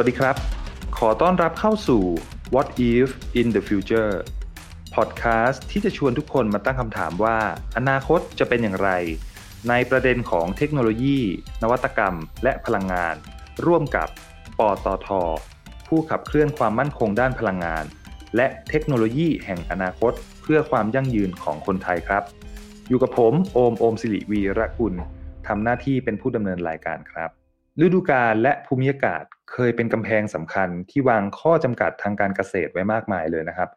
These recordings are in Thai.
วัสดีครับ ขอต้อนรับเข้าสู่ What If in the Future พอดแคสต์ที่จะชวนทุกคนมาตั้งคำถามว่า อนาคตจะเป็นอย่างไร ในประเด็นของเทคโนโลยี นวัตกรรม และพลังงาน ร่วมกับปตท ผู้ขับเคลื่อนความมั่นคงด้านพลังงาน และเทคโนโลยีแห่งอนาคตเพื่อความยั่งยืนของคนไทยครับ อยู่กับผมโอมโอมสิริวีระกุลทำหน้าที่เป็นผู้ดำเนินรายการครับ ฤดูกาลและภูมิอากาศเคยเป็นกำแพงสำคัญที่วางข้อจำกัดทางการเกษตรไว้มากมายเลยนะครับ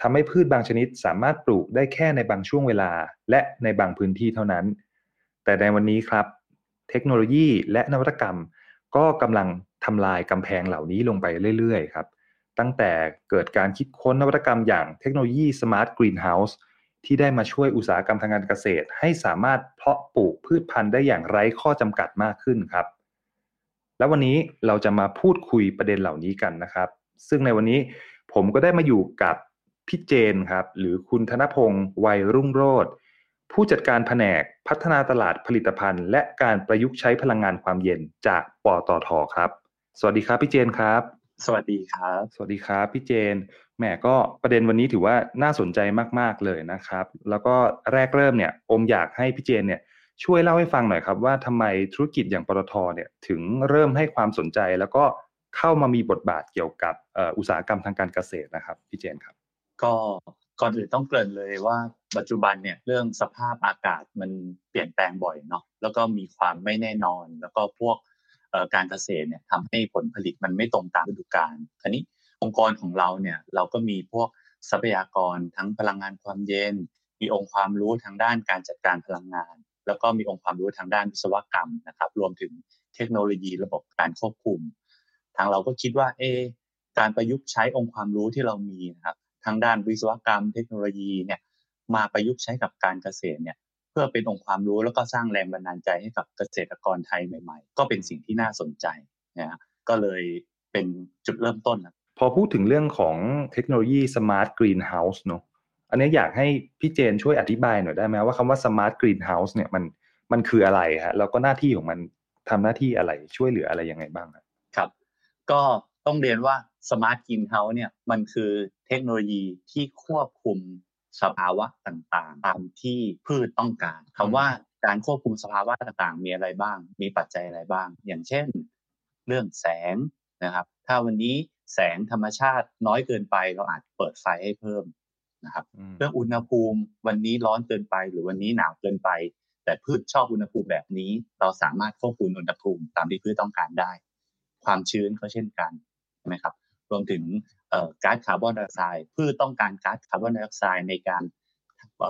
ทำให้พืชบางชนิดสามารถปลูกได้แค่ในบางช่วงเวลา และในบางพื้นที่เท่านั้น แต่ในวันนี้ครับ เทคโนโลยีและนวัตกรรม ก็กำลังทำลายกำแพงเหล่านี้ลงไปเรื่อยๆครับ ตั้งแต่เกิดการคิดค้นนวัตกรรมอย่างเทคโนโลยี smart greenhouseที่ได้มาช่วยอุตสาหกรรมทางการเกษตร ให้สามารถเพาะปลูกพืชพันธุ์ได้อย่างไร้ข้อจำกัดมากขึ้นครับ แล้ววันนี้เราจะมาพูดคุยประเด็นเหล่านี้กันนะครับ ซึ่งในวันนี้ผมก็ได้มาอยู่กับพี่เจนครับ หรือคุณธนพงศ์วัยรุ่งโรธผู้จัดการแผนกพัฒนาตลาดผลิตภัณฑ์ และการประยุกต์ใช้พลังงานความเย็นจากปตทครับ สวัสดีครับพี่เจนครับ สวัสดีครับ สวัสดีครับพี่เจนแหมก็ประเด็นวันนี้ถือว่าน่าสนใจมากๆเลยนะครับ แล้วก็แรกเริ่มเนี่ยอมอยากให้พี่เจนเนี่ย ช่วยเล่าให้ฟังหน่อยครับว่าทำไมธุรกิจอย่างปตทเนี่ยถึงเริ่มให้ความสนใจแล้วก็เข้ามามีบทบาทเกี่ยวกับอุตสาหกรรมทางการเกษตรนะครับพี่เจนครับ ก็ก่อนอื่นต้องเกริ่นเลยว่าปัจจุบันเนี่ยเรื่องสภาพอากาศมันเปลี่ยนแปลงบ่อยเนาะแล้วก็มีความไม่แน่นอน แล้วก็พวกการเกษตรเนี่ยทำให้ผลผลิตมันไม่ตรงตามฤดูกาลคราวนี้องค์กรของเราเนี่ยเราก็มีพวกทรัพยากรทั้งพลังงานความเย็น มีองค์ความรู้ทางด้านการจัดการพลังงาน แล้วก็มีองค์ความรู้ทางด้านวิศวกรรมนะครับ รวมถึงเทคโนโลยีระบบการควบคุม ทางเราก็คิดว่าเอการประยุกต์ใช้องค์ความรู้ที่เรามีนะครับทางด้านวิศวกรรม เทคโนโลยีเนี่ยมาประยุกต์ใช้กับการเกษตรเนี่ยเพื่อเป็นองค์ความรู้แล้วก็สร้างแรงบันดาลใจให้กับเกษตรกรไทยใหม่ ๆ ก็เป็นสิ่งที่น่าสนใจนะก็เลยเป็นจุดเริ่มต้นนะพอพูดถึงเรื่องของเทคโนโลยี Smart Greenhouse เนอะ อันนี้อยากให้พี่เจนช่วยอธิบายหน่อยได้ไหมว่าคำว่า Smart Greenhouse เนี่ยมันมันคืออะไรฮะแล้วก็หน้าที่ของมันทำหน้าที่อะไรช่วยเหลืออะไรยังไงบ้างครับ ก็ต้องเรียนว่า Smart Greenhouse เนี่ยมันคือเทคโนโลยีที่ควบคุมสภาวะต่างๆ ตามที่พืชต้องการคำว่าการควบคุมสภาวะต่างๆ มีอะไรบ้าง มีปัจจัยอะไรบ้าง อย่างเช่น เรื่องแสงนะครับ ถ้าวันนี้แสงธรรมชาติน้อยเกินไปเราอาจเปิดไฟให้เพิ่ม นะครับเรื่องอุณหภูมิวันนี้ร้อนเกินไป หรือวันนี้หนาวเกินไป แต่พืชชอบอุณหภูมิแบบนี้ เราสามารถควบคุมอุณหภูมิตามที่พืชต้องการได้ ความชื้นก็เช่นกันใช่ไหมครับรวมถึงก๊าซคาร์บอนไดออกไซด์พืชต้องการก๊าซคาร์บอนไดออกไซด์ในการ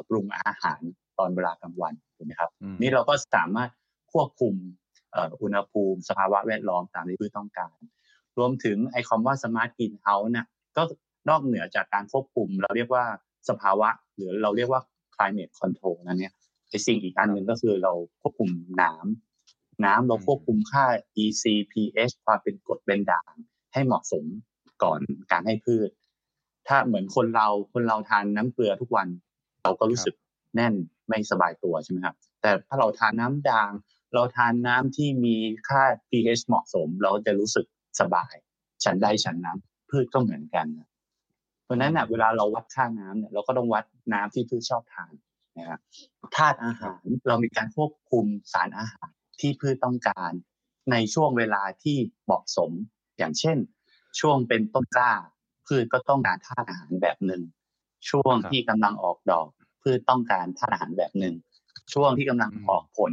ปรุงอาหารตอนเวลากลางวันถูกไหมครับ นี่เราก็สามารถควบคุมอุณหภูมิสภาวะแวดล้อมตามที่พืชต้องการ รวมถึงไอ้คำว่า smart greenhouse เนี่ยก็ นอกเหนือจากการควบคุม เราเรียกว่าสภาวะ หรือเราเรียกว่า climate control นั่นเนี่ยไอสิ่งอีกอันหนึ่งก็คือเราควบคุมน้ำน้ำเราควบคุมค่า EC pH ความเป็นกรดเป็นด่างให้เหมาะสมก่อนการให้พืช ถ้าเหมือนคนเราคนเราทานน้ำเกลือทุกวัน เราก็รู้สึกแน่นไม่สบายตัวใช่ไหมครับ แต่ถ้าเราทานน้ำด่าง เราทานน้ำที่มีค่า pH เหมาะสม เราจะรู้สึกสบาย ฉันได้ฉันน้ำพืชก็เหมือนกันเพ ราะนั้นนะเวลาเราวัดค่าน้ำเนี่ยเราก็ต้องวัดน้ำที่พืชชอบทานนะครับธาตุอาหารเรามีการควบคุมสารอาหารที่พืชต้องการ ในช่วงเวลาที่เหมาะสมอย่างเช่น ช่วงเป็นต้นกล้า พืชก็ต้องการธาตุอาหารแบบหนึ่งช่วงที่กำลังออกดอก พืชต้องการธาตุอาหารแบบหนึ่งช่วงที่กำลังออกผล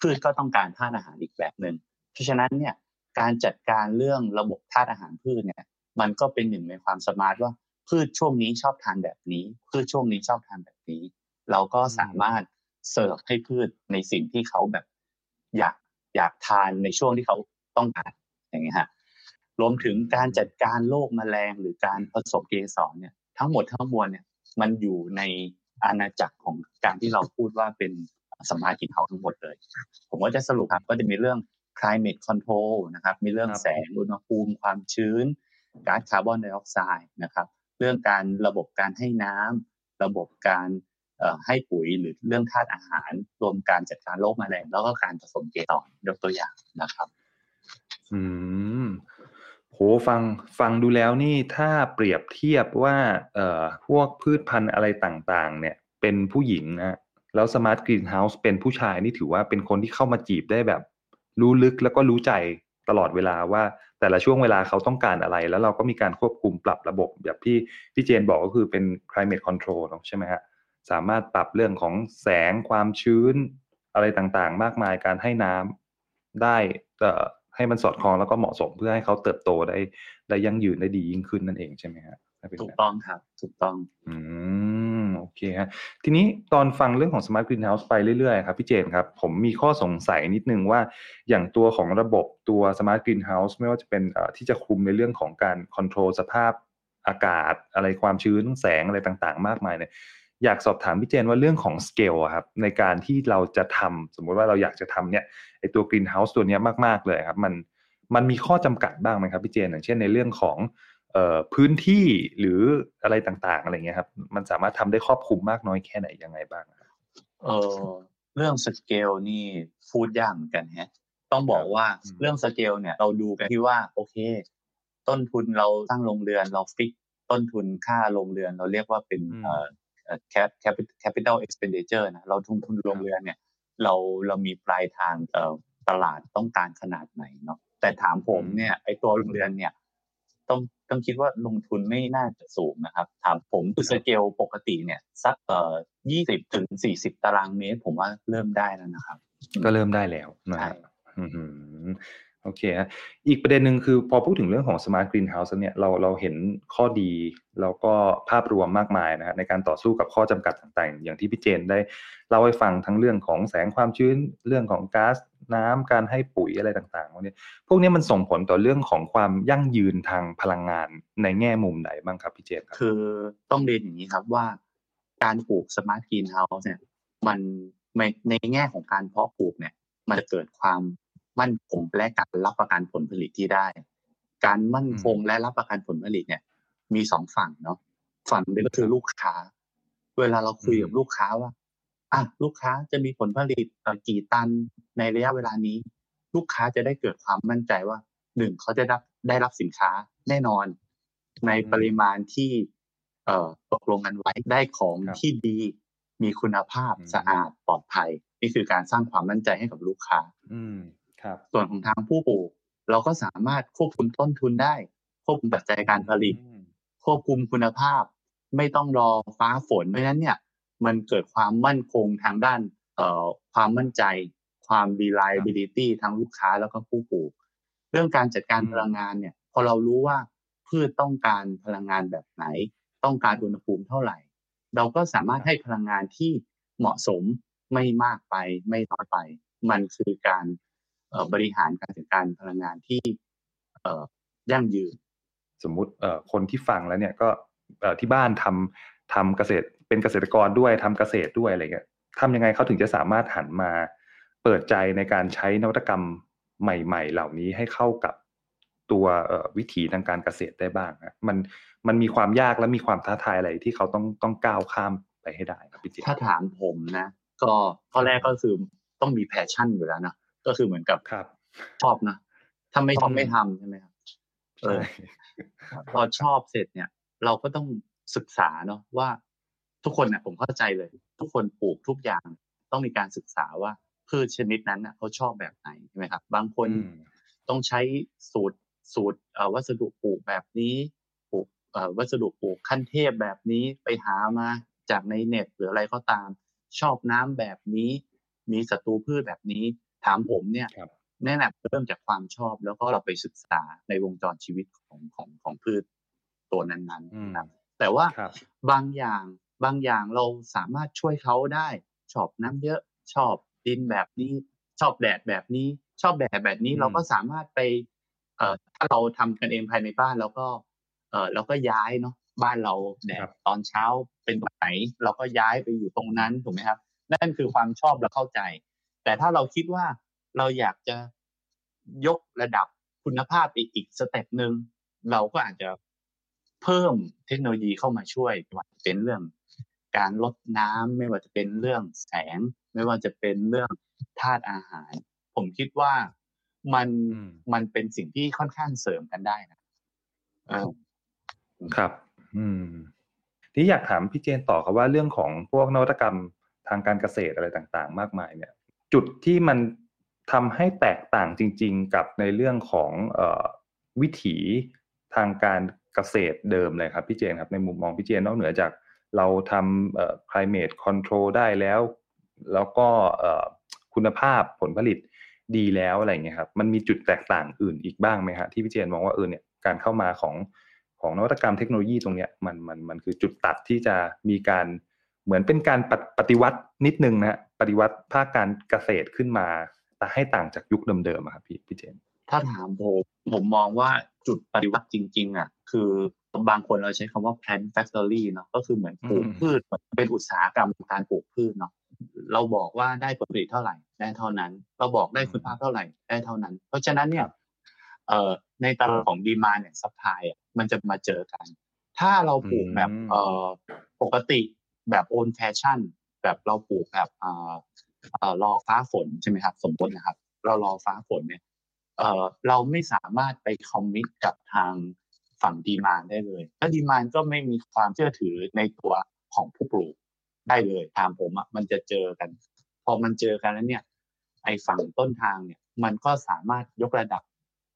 พืชก็ต้องการธาตุอาหารอีกแบบหนึ่งเพราะฉะนั้นเนี่ยการจัดการเรื่องระบบธาตุอาหารพืชเนี่ย มันก็เป็นหนึ่งในความสมาร์ทว่า พืชช่วงนี้ชอบทานแบบนี้ พืชช่วงนี้ชอบทานแบบนี้ เราก็สามารถเสิร์ฟให้พืชในสิ่งที่เขาแบบอยากอยากทานในช่วงที่เขาต้องการอย่างเงี้ยฮะรวมถึงการจัดการโรคแมลงหรือการผสมเกสรเนี่ย ทั้งหมดทั้งมวลเนี่ย มันอยู่ในอาณาจักรของการที่เราพูดว่าเป็น smart greenhouse ทั้งหมดเลย ผมก็จะสรุปครับก็จะมีเรื่อง climate control นะครับ มีเรื่องแสงอุณหภูมิความชื้นก๊าซคาร์บอนไดออกไซด์นะครับ เรื่องการระบบการให้น้ำระบบการให้ปุ๋ยหรือเรื่องธาตุอาหาร รวมการจัดการโรคแมลงแล้วก็การผสมเกสรยกตัวอย่างนะครับ อืมโหฟังฟังดูแล้วนี่ถ้าเปรียบเทียบว่า เอ่อพวกพืชพันธุ์อะไรต่างๆ เนี่ย เป็นผู้หญิงนะแล้ว smart greenhouse เป็นผู้ชายนี่ถือว่าเป็นคนที่เข้ามาจีบได้แบบ รู้ลึกแล้วก็รู้ใจ ตลอดเวลาว่าแต่ละช่วงเวลาเขาต้องการอะไร แล้วเราก็มีการควบคุมปรับระบบแบบที่พี่เจนบอกก็คือเป็น climate control เนอะใช่ไหมฮะสามารถปรับเรื่องของแสงความชื้นอะไรต่างๆ มากมายการให้น้ำได้เอ่อให้มันสอดคล้องแล้วก็เหมาะสมเพื่อให้เขาเติบโตได้ได้ยั่งยืนได้ดียิ่งขึ้นนั่นเองใช่ไหมฮะถ้าเป็นถูแบกบต้องครับ ถูกต้อง อืมโอเคฮะทีนี้ตอนฟังเรื่องของ Smart Greenhouse ไปเรื่อยๆครับพี่เจนครับ ผมมีข้อสงสัยนิดนึงว่าอย่างตัวของระบบตัว Smart Greenhouse ไม่ว่าจะเป็นที่จะคุมในเรื่องของการค o n t r o l สภาพอากาศ อะไรความชื้นแสงอะไรต่างๆ มากมายเนี่ยอยากสอบถามพี่เจนว่าเรื่องของสเกลครับในการที่เราจะทำสมมติว่าเราอยากจะทำเนี่ยไอตัว Greenhouse ตัวนี้มากๆเลยครับมันมันมีข้อจำกัดบ้างไหมครับพี่เจนอย่างเช่นในเรื่องของ พื้นที่หรืออะไรต่างๆอะไรเงี้ยครับ มันสามารถทำได้ครอบคลุมมากน้อยแค่ไหนยังไงบ้างครับเออเรื่องสเกลนี่พูดยากเหมือนกันแฮะต้องบอกว่าอืมเรื่องสเกลเนี่ยเราดูกันที่ว่าโอเค ต้นทุนเราสร้างโรงเรือนเรา fix ต้นทุนค่าโรงเรือนเราเรียกว่าเป็นเอ่อเอ่อ cap capital capital expenditure นะเราทุนทุนโรงเรือนเนี่ย เราเรามีปลายทางเอ่อตลาดต้องการขนาดไหนเนาะแต่ถามผมเนี่ยไอตัวโรงเรือนเนี่ย ต้อง ต้องคิดว่าลงทุนไม่น่าจะสูงนะครับ ถามผมคือสเกลปกติเนี่ยสักเอ่อยี่สิบถึงสี่สิบตารางเมตร ผมว่าเริ่มได้แล้วนะครับ ก็เริ่มได้แล้วนะใช่ฮะอือหือโอเคฮะอีกประเด็นหนึ่งคือพอพูดถึงเรื่องของ Smart Greenhouse เนี่ยเราเราเห็นข้อดีแล้วก็ภาพรวมมากมายนะฮะในการต่อสู้กับข้อจำกัดต่างๆ อย่างที่พี่เจนได้เล่าให้ฟังทั้งเรื่องของแสงความชื้นเรื่องของก๊าซ น้ำการให้ปุ๋ยอะไรต่างๆพวกนี้พวกนี้มันส่งผลต่อเรื่องของความยั่งยืนทางพลังงานในแง่มุมไหนบ้างครับพี่เจนครับคือต้องเรียนอย่างนี้ครับว่า การปลูกสมาร์ทกรีนเฮาส์เนี่ยมันในในแง่ของการเพาะปลูกเนี่ย มันจะเกิดความมั่นคงและการรับประกันผลผลิตที่ได้ การมั่นคงและรับประกันผลผลิตเนี่ย มีสองฝั่งเนาะฝั่งหนึ่งก็คือลูกค้า เวลาเราคุยกับลูกค้าว่า อะลูกค้าจะมีผลผลิตเอ่อกี่ตันในระยะเวลานี้ ลูกค้าจะได้เกิดความมั่นใจว่าหนึ่งเขาจะได้ได้รับสินค้าแน่นอน ในปริมาณที่เอ่อตกลงกันไว้ได้ของครับที่ดี มีคุณภาพอืมสะอาดปลอดภัย นี่คือการสร้างความมั่นใจให้กับลูกค้า อืมครับ ส่วนของทางผู้ปลูกเราก็สามารถควบคุมต้นทุนได้ ควบคุมปัจจัยการผลิตอืมควบคุมคุณภาพ ไม่ต้องรอฟ้าฝนเพราะฉะนั้นเนี่ย มันเกิดความมั่นคงทางด้านเอ่อความมั่นใจ ความ reliability ทั้งลูกค้าแล้วก็ผู้ปลูก เรื่องการจัดการอืมพลังงานเนี่ย พอเรารู้ว่าพืชต้องการพลังงานแบบไหน ต้องการอุณหภูมิเท่าไหร่ เราก็สามารถให้พลังงานที่เหมาะสมไม่มากไปไม่น้อยไป มันคือการเอ่อบริหารการจัดการพลังงานที่เอ่อยั่งยืน สมมุติเอ่อคนที่ฟังแล้วเนี่ยก็เอ่อที่บ้านทำทำเกษตร เป็นเกษตรกรด้วยทำเกษตรด้วยอะไรเงี้ยทำยังไงเขาถึงจะสามารถหันมาเปิดใจในการใช้นวัตกรรมใหม่ ๆ เหล่านี้ให้เข้ากับตัวเอ่อวิถีทางการเกษตรได้บ้างฮะมันมันมีความยากและมีความท้าทายอะไรที่เขาต้องต้องก้าวข้ามไปให้ได้ครับพี่เจถ้าถามผมนะ ก็ข้อแรกก็คือต้องมีแพชชั่นอยู่แล้วนะก็คือเหมือนกับครับชอบนะถ้าไม่ชอบอืมไม่ทำใช่ไหมครับเอใช่อพอชอบเสร็จเนี่ย เราก็ต้องศึกษาเนาะว่า ทุกคนเนี่ยผมเข้าใจเลย ทุกคนปลูกทุกอย่างต้องมีการศึกษาว่าพืชชนิดนั้นน่ะเขาชอบแบบไหนใช่ไหมครับ บางคนอืมต้องใช้สูตรสูตรเอ่อวัสดุปลูกแบบนี้ปลูกเอ่อวัสดุปลูกขั้นเทพแบบนี้ไปหามาจากในเน็ตหรืออะไรก็ตาม ชอบน้ำแบบนี้ มีศัตรูพืชแบบนี้ ถามผมเนี่ยครับแน่นอนเริ่มจากความชอบแล้วก็เราไปศึกษาในวงจรชีวิตของของของพืชตัวนั้นอืมๆนะครับแต่ว่าครับบางอย่าง บางอย่างเราสามารถช่วยเขาได้ ชอบน้ำเยอะชอบดินแบบนี้ ชอบแดดแบบนี้ ชอบแดดแบบนี้อืมเราก็สามารถไป เอ่อถ้าเราทำกันเองภายในบ้านเราก็ เออเราก็ย้ายเนาะบ้านเราแดดตอนเช้าเป็นแบบไหน เราก็ย้ายไปอยู่ตรงนั้นถูกไหมครับ นั่นคือความชอบและเข้าใจ แต่ถ้าเราคิดว่าเราอยากจะยกระดับคุณภาพอีกอีกสเต็ปหนึ่งเราก็อาจจะเพิ่มเทคโนโลยีเข้ามาช่วยไม่ว่าจะเป็นเรื่อง การลดน้ำไม่ว่าจะเป็นเรื่องแสง ไม่ว่าจะเป็นเรื่องธาตุอาหาร ผมคิดว่ามันอืมมันเป็นสิ่งที่ค่อนข้างเสริมกันได้นะครับ อืม ที่อยากถามพี่เจนต่อครับว่าเรื่องของพวกนวัตกรรมทางการเกษตรอะไรต่างๆ มากมายเนี่ย จุดที่มันทำให้แตกต่างจริง ๆ กับในเรื่องของอวิถีทางการเกษตรเดิมเลยครับพี่เจนครับในมุมมองพี่เจนนอกเหนือจาก เราทำ climate control ได้แล้ว แล้วก็คุณภาพผลผลิตดีแล้วอะไรเงี้ยครับ มันมีจุดแตกต่างอื่นอีกบ้างไหมครับที่พี่เจนมองว่าเออเนี่ยการเข้ามาของของนวัตกรรมเทคโนโลยีตรงเนี้ยมันมันมันคือจุดตัดที่จะมีการเหมือนเป็นการปฏิวัตินิดนึงนะปฏิวัติภาคการเกษตรขึ้นมาแต่ให้ต่างจากยุคเดิมๆครับพี่พี่เจน ถ้าถามผมผมมองว่าจุดปฏิวัติจริง ๆอะคือ บางคนเราใช้คำว่า plant factory เนาะก็คือเหมือนปลูกพืชเป็นอุตสาหกรรมการปลูกพืชเนาะเราบอกว่าได้ผลผลิตเท่าไหร่ได้เท่านั้น เราบอกได้คุณภาพเท่าไหร่ได้เท่านั้น เพราะฉะนั้นเนี่ยเอ่อในตลาดของ demand เนี่ย supply อะมันจะมาเจอกัน ถ้าเราปลูกแบบเอ่อปกติแบบ old fashion แบบเราปลูกแบบเอ่อเอ่อรอฟ้าฝนใช่ไหมครับ สมมตินะครับ เรารอฟ้าฝนเนี่ยเอ่อเราไม่สามารถไป commit กับทาง ฝั่ง demand ได้เลยถ้า demand ก็ไม่มีความเชื่อถือในตัวของผู้ปลูกได้เลยถามผมอะมันจะเจอกัน พอมันเจอกันแล้วเนี่ย ไอ้ฝั่งต้นทางเนี่ย มันก็สามารถยกระดับ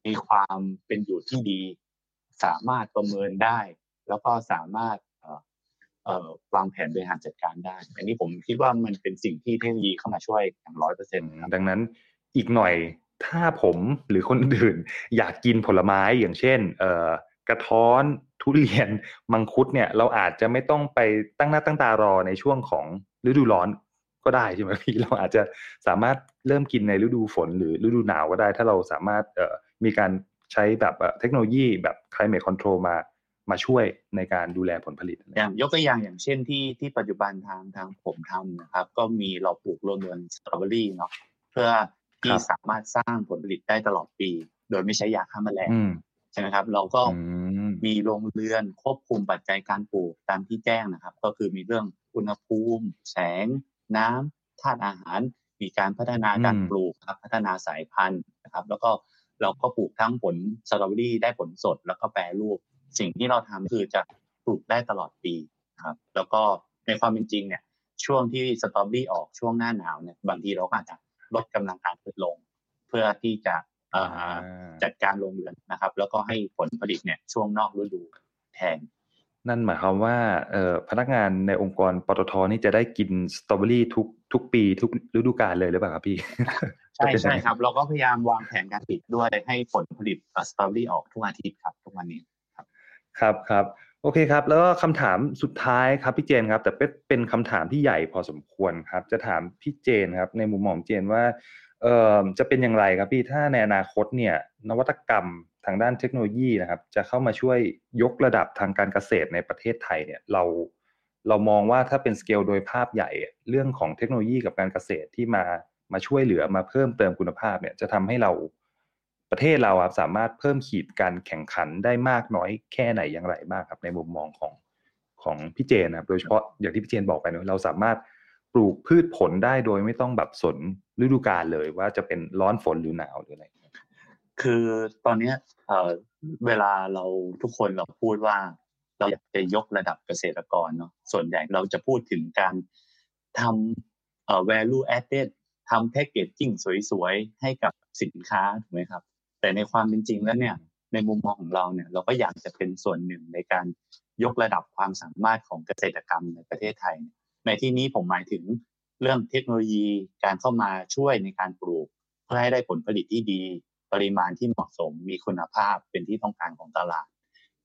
มีความเป็นอยู่ที่ดี สามารถประเมินได้ แล้วก็สามารถวางแผนบริหารจัดการได้ อันนี้ผมคิดว่ามันเป็นสิ่งที่เทคโนโลยีเข้ามาช่วยอย่างร้อยเปอร์เซ็นต์ดังนั้นอีกหน่อยถ้าผมหรือคนอื่นอยากกินผลไม้อย่างเช่น เอ่อ กระท้อนทุเรียนมังคุดเนี่ยเราอาจจะไม่ต้องไปตั้งหน้าตั้งตารอในช่วงของฤดูร้อนก็ได้ใช่ไหมพี่เราอาจจะสามารถเริ่มกินในฤดูฝนหรือฤดูหนาวก็ได้ ถ้าเราสามารถเอ่อมีการใช้แบบเทคโนโลยีแบบ climate control มามาช่วยในการดูแลผลผลิต อย่างยกตัวอย่างอย่างเช่นที่ที่ปัจจุบันทางทางผมทำนะครับ ก็มีเราปลูกโรงเรือนสตรอเบอรี่เนาะเพื่อที่สามารถสร้างผลผลิตได้ตลอดปี โดยไม่ใช้ยาฆ่าแมลง ใช่ไหมครับ เราก็มีโรงเรือนควบคุมปัจจัยการปลูกตามที่แจ้งนะครับ ก็คือมีเรื่องอุณหภูมิ แสง น้ำธาตุอาหาร มีการพัฒนาการปลูกครับพัฒนาสายพันธุ์นะครับ แล้วก็เราก็ปลูกทั้งผลสตรอเบอรี่ได้ผลสดแล้วก็แปรรูป สิ่งที่เราทำคือจะปลูกได้ตลอดปีครับ แล้วก็ในความเป็นจริงเนี่ย ช่วงที่สตรอเบอรี่ออกช่วงหน้าหนาวเนี่ยบางทีเราก็อาจจะลดกำลังการผลิตลง เพื่อที่จะ จัดการโรงเรือนนะครับ แล้วก็ให้ผลผลิตเนี่ยช่วงนอกฤดูแทน นั่นหมายความว่าพนักงานในองค์กรปตทนี่จะได้กินสตรอเบอรี่ทุกทุกปีทุกฤดูกาลเลยหรือเปล่าครับพี่ ใช่ใช่ครับ เราก็พยายามวางแผนการผลิตด้วยให้ผลผลิตสตรอเบอรี่ออกทุกอาทิตย์ครับทุกวันนี้ครับครับครับโอเคครับ แล้วก็คำถามสุดท้ายครับพี่เจนครับ แต่เป็นเป็นคำถามที่ใหญ่พอสมควรครับ จะถามพี่เจนครับ ในมุมมองเจนว่าเอ่อ จะเป็นอย่างไรครับพี่ถ้าในอนาคตเนี่ยนวัตกรรมทางด้านเทคโนโลยีนะครับ จะเข้ามาช่วยยกระดับทางการเกษตรในประเทศไทยเนี่ยเราเรามองว่าถ้าเป็นสเกลโดยภาพใหญ่เรื่องของเทคโนโลยีกับการเกษตรที่มามาช่วยเหลือมาเพิ่มเติมคุณภาพเนี่ยจะทำให้เราประเทศเราครับสามารถเพิ่มขีดการแข่งขันได้มากน้อยแค่ไหนอย่างไรบ้างครับในมุมมองของของพี่เจนนะครับโดยเฉพาะอย่างที่พี่เจนบอกไปเนาะเราสามารถ ปลูกพืชผลได้โดยไม่ต้องแบบสนฤดูกาลเลยว่าจะเป็นร้อนฝนหรือหนาวหรืออะไรคือตอนนี้เอ่อเวลาเราทุกคนเราพูดว่า เราอยากจะยกระดับเกษตรกรเนาะส่วนใหญ่เราจะพูดถึงการทำเอ่อ value added ทำแพ็กเกจจิ้งสวยๆ ให้กับสินค้าถูกไหมครับ แต่ในความเป็นจริงแล้วเนี่ยในมุมมองของเราเนี่ยเราก็อยากจะเป็นส่วนหนึ่งในการยกระดับความสามารถของเกษตรกรรมในประเทศไทย ในที่นี้ผมหมายถึงเรื่องเทคโนโลยีการเข้ามาช่วยในการปลูก เพื่อให้ได้ผลผลิตที่ดี ปริมาณที่เหมาะสมมีคุณภาพเป็นที่ต้องการของตลาด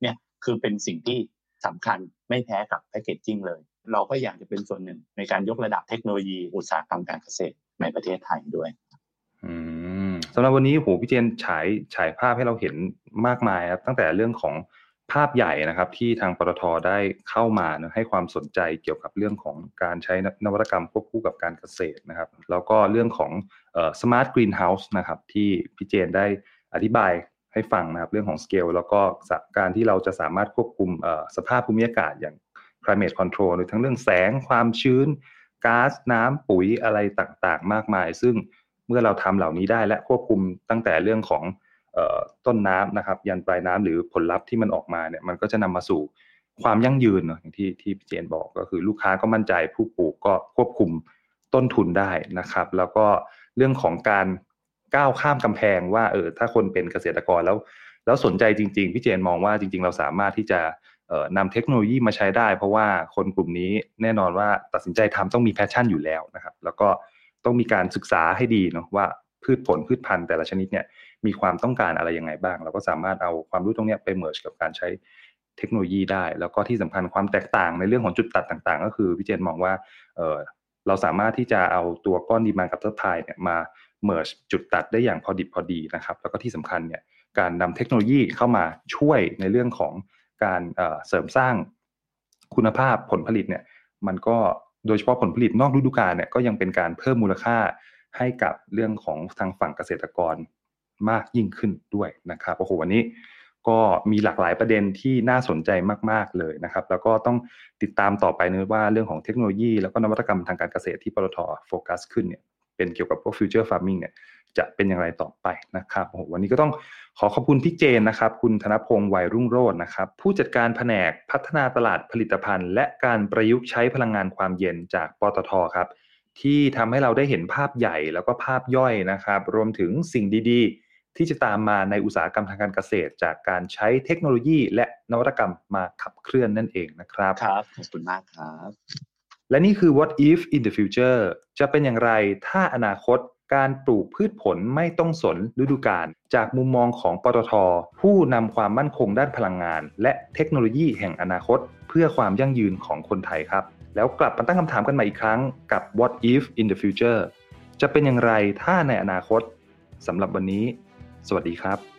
เนี่ยคือเป็นสิ่งที่สำคัญไม่แพ้กับแพคเกจจิ้งเลย เราก็อยากจะเป็นส่วนหนึ่งในการยกระดับเทคโนโลยีอุตสาหกรรมการเกษตรในประเทศไทยด้วยสำหรับวันนี้โหพี่เจนฉายฉายภาพให้เราเห็นมากมายครับตั้งแต่เรื่องของ ภาพใหญ่นะครับที่ทางปตทได้เข้ามานะให้ความสนใจเกี่ยวกับเรื่องของการใช้นวัตกรรมควบคู่กับการเกษตรนะครับ แล้วก็เรื่องของ smart greenhouse นะครับที่พี่เจนได้อธิบายให้ฟังนะครับเรื่องของสเกลแล้วก็การที่เราจะสามารถควบคุมสภาพภูมิอากาศอย่าง climate control หรือทั้งเรื่องแสงความชื้นก๊าซน้ำปุ๋ยอะไรต่างๆ มากมาย ซึ่งเมื่อเราทำเหล่านี้ได้และควบคุมตั้งแต่เรื่องของ ต้นน้ำนะครับ ยันปลายน้ำหรือผลลัพธ์ที่มันออกมาเนี่ยมันก็จะนำมาสู่ความยั่งยืนเนาะอย่างที่ที่พี่เจนบอกก็คือลูกค้าก็มั่นใจผู้ปลูกก็ควบคุมต้นทุนได้นะครับ แล้วก็เรื่องของการก้าวข้ามกำแพงว่าเออถ้าคนเป็นเกษตรกรแล้ว แล้วสนใจจริง ๆ พี่เจนมองว่าจริง ๆ เราสามารถที่จะนำเทคโนโลยีมาใช้ได้ เพราะว่าคนกลุ่มนี้แน่นอนว่าตัดสินใจทำต้องมี passion อยู่แล้วนะครับ แล้วก็ต้องมีการศึกษาให้ดีเนาะว่าพืชผลพืชพันธุ์แต่ละชนิดเนี่ย มีความต้องการอะไรยังไงบ้าง เราก็สามารถเอาความรู้ตรงนี้ไป merge กับการใช้เทคโนโลยีได้ แล้วก็ที่สำคัญความแตกต่างในเรื่องของจุดตัดต่างๆ ก็คือพี่เจนมองว่าเออเราสามารถที่จะเอาตัวก้อน demand กับ supply เนี่ยมา merge จุดตัดได้อย่างพอดิบพอดีนะครับ แล้วก็ที่สำคัญเนี่ยการนำเทคโนโลยีเข้ามาช่วยในเรื่องของการเสริมสร้างคุณภาพผลผลิตเนี่ยมันก็โดยเฉพาะผลผลิตนอกฤดูกาลเนี่ยก็ยังเป็นการเพิ่มมูลค่าให้กับเรื่องของทางฝั่งเกษตรกร มากยิ่งขึ้นด้วยนะครับโอ้โหวันนี้ก็มีหลากหลายประเด็นที่น่าสนใจมาก ๆ เลยนะครับ แล้วก็ต้องติดตามต่อไปเนะว่าเรื่องของเทคโนโลยี แล้วก็นวัตกรรมทางการเกษตรที่ปตทโฟกัสขึ้นเนี่ยเป็นเกี่ยวกับพวก future farming เนี่ยจะเป็นอย่างไรต่อไปนะครับโอ้โหวันนี้ก็ต้องขอขอบคุณพี่เจนนะครับ คุณธนพงศ์วัยรุ่งโรจน์นะครับ ผู้จัดการแผนกพัฒนาตลาดผลิตภัณฑ์ และการประยุกต์ใช้พลังงานความเย็นจากปตทครับ ที่ทำให้เราได้เห็นภาพใหญ่แล้วก็ภาพย่อยนะครับ รวมถึงสิ่งดีๆ ที่จะตามมาในอุตสาหกรรมทางการเกษตร จากการใช้เทคโนโลยีและนวัตกรรมมาขับเคลื่อนนั่นเองนะครับครับขอบคุณมากครับ และนี่คือ what if in the future จะเป็นอย่างไรถ้าอนาคตการปลูกพืชผลไม่ต้องสนฤดูกาลจากมุมมองของปตท ผู้นำความมั่นคงด้านพลังงาน และเทคโนโลยีแห่งอนาคต เพื่อความยั่งยืนของคนไทยครับ แล้วกลับมาตั้งคำถามกันใหม่อีกครั้งกับ what if in the future จะเป็นอย่างไรถ้าในอนาคตสำหรับวันนี้ สวัสดีครับ